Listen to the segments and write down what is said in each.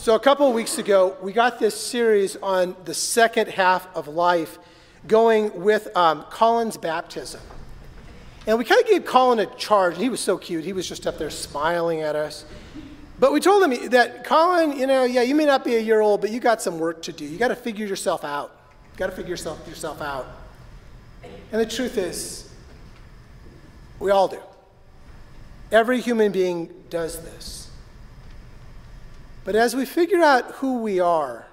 So, a couple of weeks ago, we got this series on the second half of life going with um, Colin's baptism. And we kind of gave Colin a charge, and he was so cute. He was just up there smiling at us. But we told him that, Colin, you know, yeah, you may not be a year old, but you got some work to do. You got to figure yourself out. You got to figure yourself, yourself out. And the truth is, we all do. Every human being does this. But as we figure out who we are,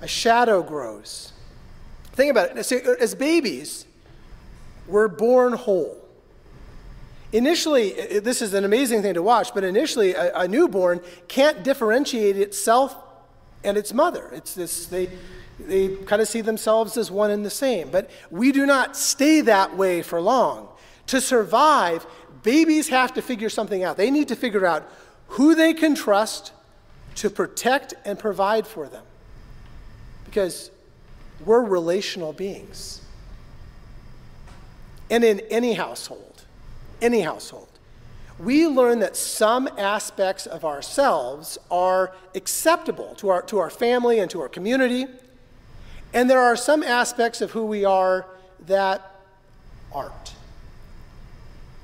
a shadow grows. Think about it. As babies, we're born whole. Initially, this is an amazing thing to watch, but initially, a, a newborn can't differentiate itself and its mother. It's this, they, they kind of see themselves as one and the same. But we do not stay that way for long. To survive, babies have to figure something out. They need to figure out who they can trust to protect and provide for them. Because we're relational beings. And in any household, any household, we learn that some aspects of ourselves are acceptable to our, to our family and to our community, and there are some aspects of who we are that aren't.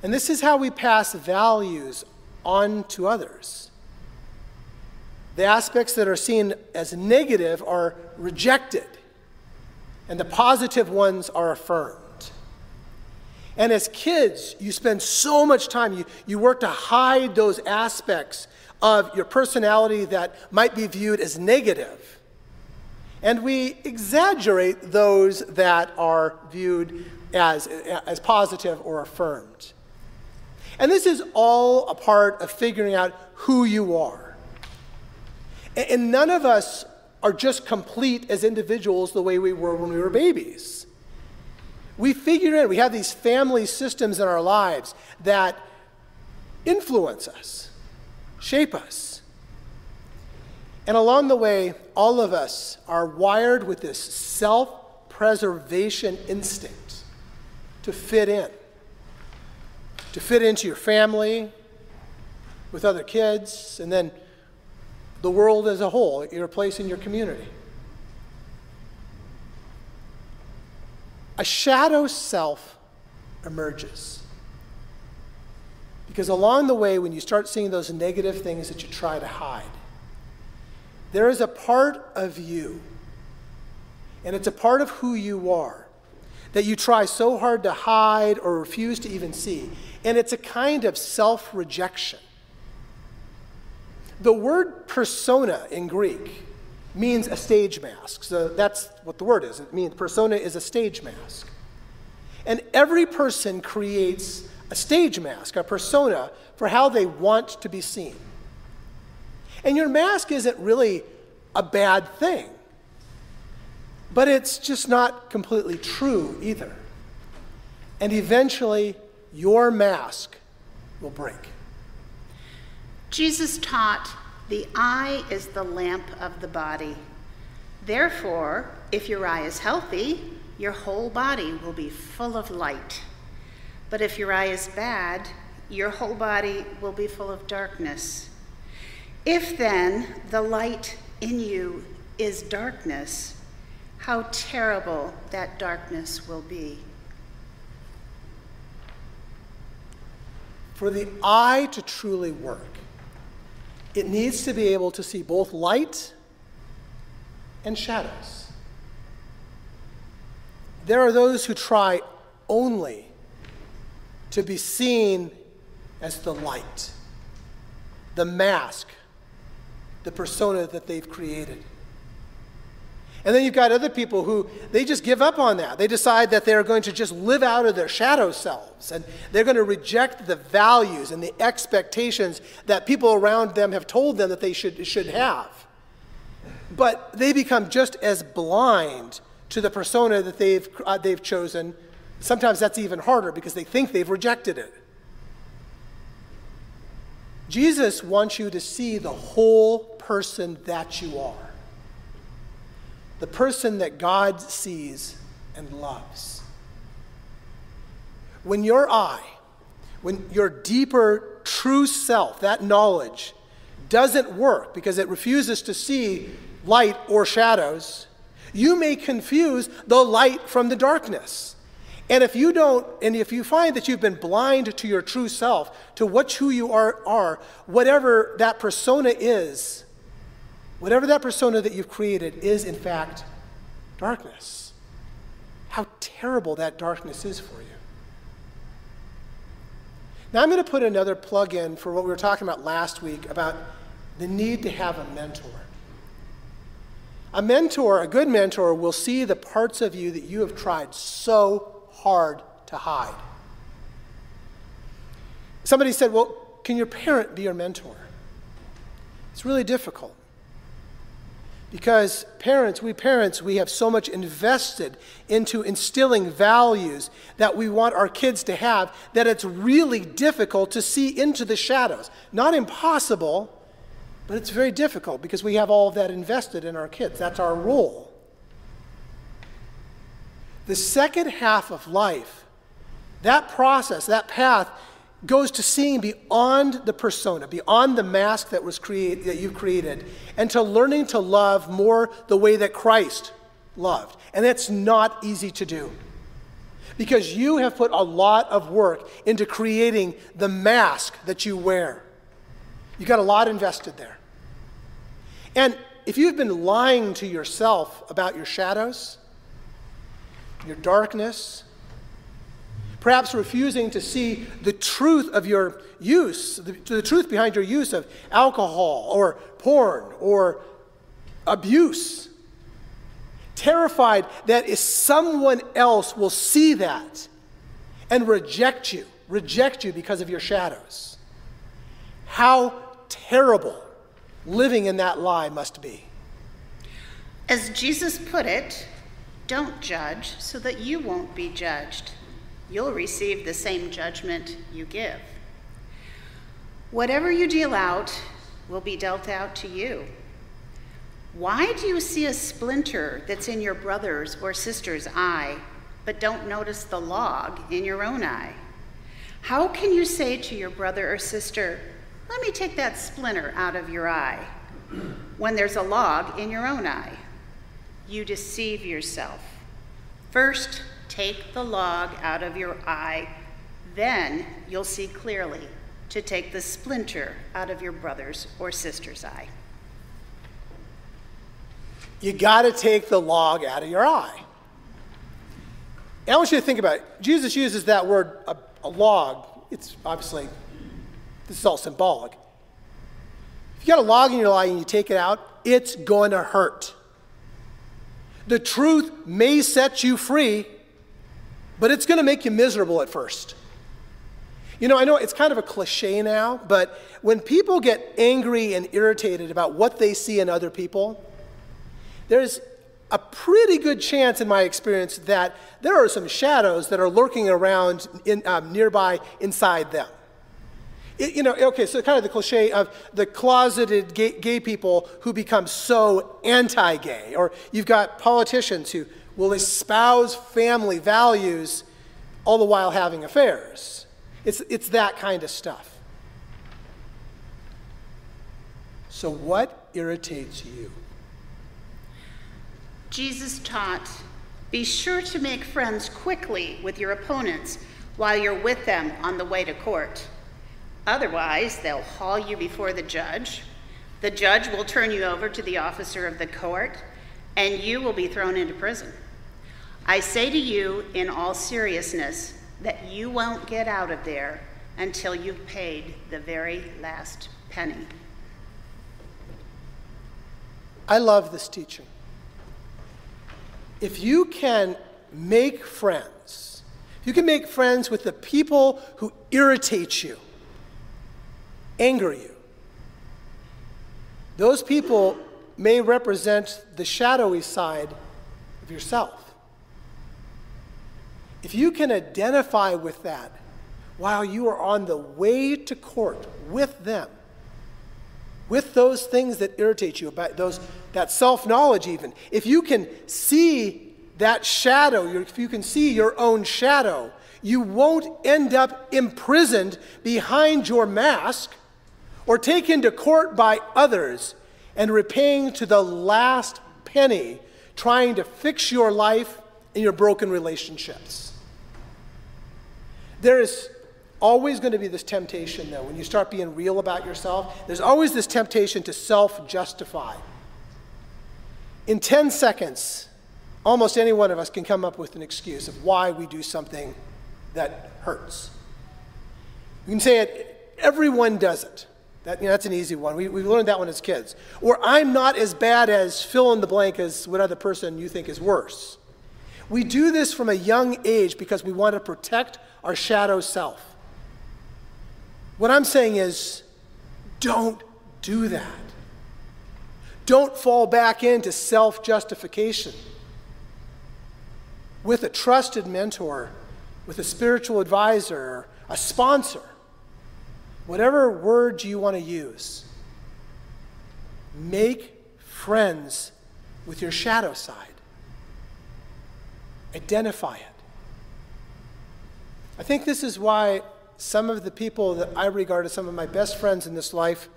And this is how we pass values on to others. The aspects that are seen as negative are rejected, and the positive ones are affirmed. And as kids, you spend so much time, you, you work to hide those aspects of your personality that might be viewed as negative. And we exaggerate those that are viewed as, as positive or affirmed. And this is all a part of figuring out who you are. And none of us are just complete as individuals the way we were when we were babies. We figure in, we have these family systems in our lives that influence us, shape us. And along the way, all of us are wired with this self preservation instinct to fit in, to fit into your family, with other kids, and then the world as a whole, your place in your community. a shadow self emerges. Because along the way, when you start seeing those negative things that you try to hide, there is a part of you, and it's a part of who you are, that you try so hard to hide or refuse to even see. And it's a kind of self rejection. The word persona in Greek means a stage mask. So that's what the word is. It means persona is a stage mask. And every person creates a stage mask, a persona, for how they want to be seen. And your mask isn't really a bad thing, but it's just not completely true either. And eventually, your mask will break. Jesus taught the eye is the lamp of the body. Therefore, if your eye is healthy, your whole body will be full of light. But if your eye is bad, your whole body will be full of darkness. If then the light in you is darkness, how terrible that darkness will be. For the eye to truly work, it needs to be able to see both light and shadows. There are those who try only to be seen as the light, the mask, the persona that they've created. And then you've got other people who they just give up on that. They decide that they're going to just live out of their shadow selves and they're going to reject the values and the expectations that people around them have told them that they should, should have. But they become just as blind to the persona that they've, uh, they've chosen. Sometimes that's even harder because they think they've rejected it. Jesus wants you to see the whole person that you are the person that God sees and loves. When your eye, when your deeper, true self, that knowledge, doesn't work because it refuses to see light or shadows, you may confuse the light from the darkness. And if you don't, and if you find that you've been blind to your true self, to what who you are, are whatever that persona is, whatever that persona that you've created is in fact darkness. How terrible that darkness is for you. Now I'm going to put another plug in for what we were talking about last week about the need to have a mentor. A mentor, a good mentor, will see the parts of you that you have tried so hard to hide. Somebody said, Well, can your parent be your mentor? It's really difficult. Because parents, we parents, we have so much invested into instilling values that we want our kids to have that it's really difficult to see into the shadows. Not impossible, but it's very difficult because we have all of that invested in our kids. That's our role. The second half of life, that process, that path, goes to seeing beyond the persona, beyond the mask that was create, that you've created, and to learning to love more the way that Christ loved. And that's not easy to do. Because you have put a lot of work into creating the mask that you wear. You got a lot invested there. And if you've been lying to yourself about your shadows, your darkness, perhaps refusing to see the truth of your use, the, the truth behind your use of alcohol or porn or abuse, terrified that if someone else will see that and reject you, reject you because of your shadows. How terrible living in that lie must be. As Jesus put it, don't judge so that you won't be judged. You'll receive the same judgment you give. Whatever you deal out will be dealt out to you. Why do you see a splinter that's in your brother's or sister's eye, but don't notice the log in your own eye? How can you say to your brother or sister, let me take that splinter out of your eye when there's a log in your own eye. You deceive yourself. First, take the log out of your eye, then you'll see clearly to take the splinter out of your brother's or sister's eye. You got to take the log out of your eye. And I want you to think about it. Jesus uses that word, a, a log. It's obviously this is all symbolic. If you got a log in your eye and you take it out, it's going to hurt. The truth may set you free, but it's going to make you miserable at first. You know, I know it's kind of a cliche now, but when people get angry and irritated about what they see in other people, there's a pretty good chance, in my experience, that there are some shadows that are lurking around in, um, nearby inside them. It, you know, okay, so kind of the cliche of the closeted gay, gay people who become so anti gay, or you've got politicians who will espouse family values all the while having affairs. It's, it's that kind of stuff. So, what irritates you? Jesus taught be sure to make friends quickly with your opponents while you're with them on the way to court. Otherwise, they'll haul you before the judge. The judge will turn you over to the officer of the court, and you will be thrown into prison. I say to you in all seriousness that you won't get out of there until you've paid the very last penny. I love this teaching. If you can make friends, you can make friends with the people who irritate you anger you. Those people may represent the shadowy side of yourself. If you can identify with that while you are on the way to court with them, with those things that irritate you, about those, that self knowledge, even, if you can see that shadow, if you can see your own shadow, you won't end up imprisoned behind your mask or taken to court by others and repaying to the last penny, trying to fix your life and your broken relationships. There is always going to be this temptation, though, when you start being real about yourself, there's always this temptation to self justify. In 10 seconds, almost any one of us can come up with an excuse of why we do something that hurts. You can say it, everyone does it. That, you know, that's an easy one. We, we learned that one as kids. Or I'm not as bad as fill in the blank as what other person you think is worse. We do this from a young age because we want to protect our shadow self. What I'm saying is, don't do that. Don't fall back into self justification. With a trusted mentor, with a spiritual advisor, a sponsor, whatever word you want to use, make friends with your shadow side. Identify it. I think this is why some of the people that I regard as some of my best friends in this life,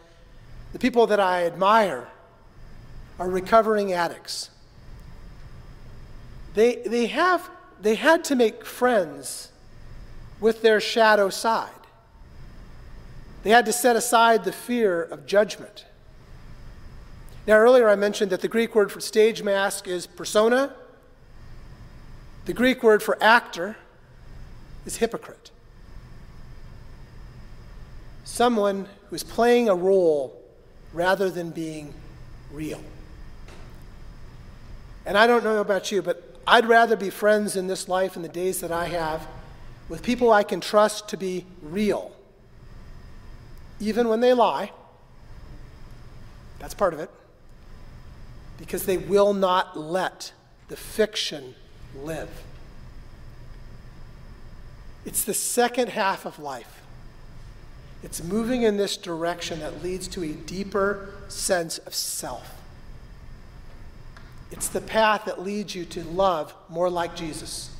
the people that I admire, are recovering addicts. They, they, have, they had to make friends with their shadow side. They had to set aside the fear of judgment. Now, earlier I mentioned that the Greek word for stage mask is persona. The Greek word for actor is hypocrite. Someone who's playing a role rather than being real. And I don't know about you, but I'd rather be friends in this life in the days that I have with people I can trust to be real even when they lie. That's part of it. Because they will not let the fiction live. It's the second half of life. It's moving in this direction that leads to a deeper sense of self. It's the path that leads you to love more like Jesus.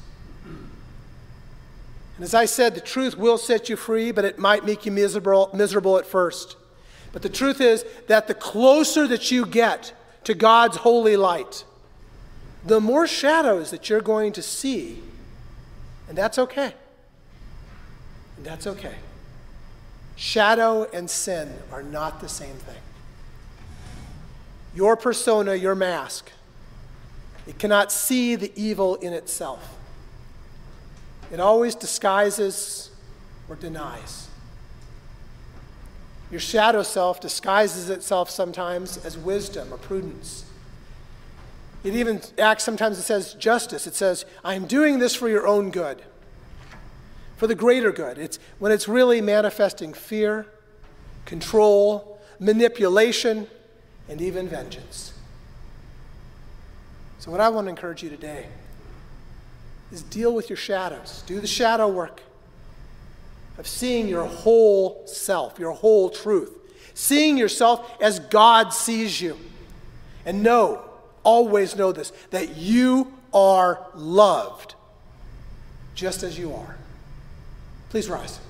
And as I said, the truth will set you free, but it might make you miserable, miserable at first. But the truth is that the closer that you get to God's holy light, the more shadows that you're going to see. And that's okay. That's okay. Shadow and sin are not the same thing. Your persona, your mask, it cannot see the evil in itself. It always disguises or denies. Your shadow self disguises itself sometimes as wisdom or prudence. It even acts sometimes, it says justice. It says, I am doing this for your own good, for the greater good. It's when it's really manifesting fear, control, manipulation, and even vengeance. So, what I want to encourage you today is deal with your shadows. Do the shadow work of seeing your whole self, your whole truth. Seeing yourself as God sees you. And know, always know this, that you are loved just as you are. Please rise.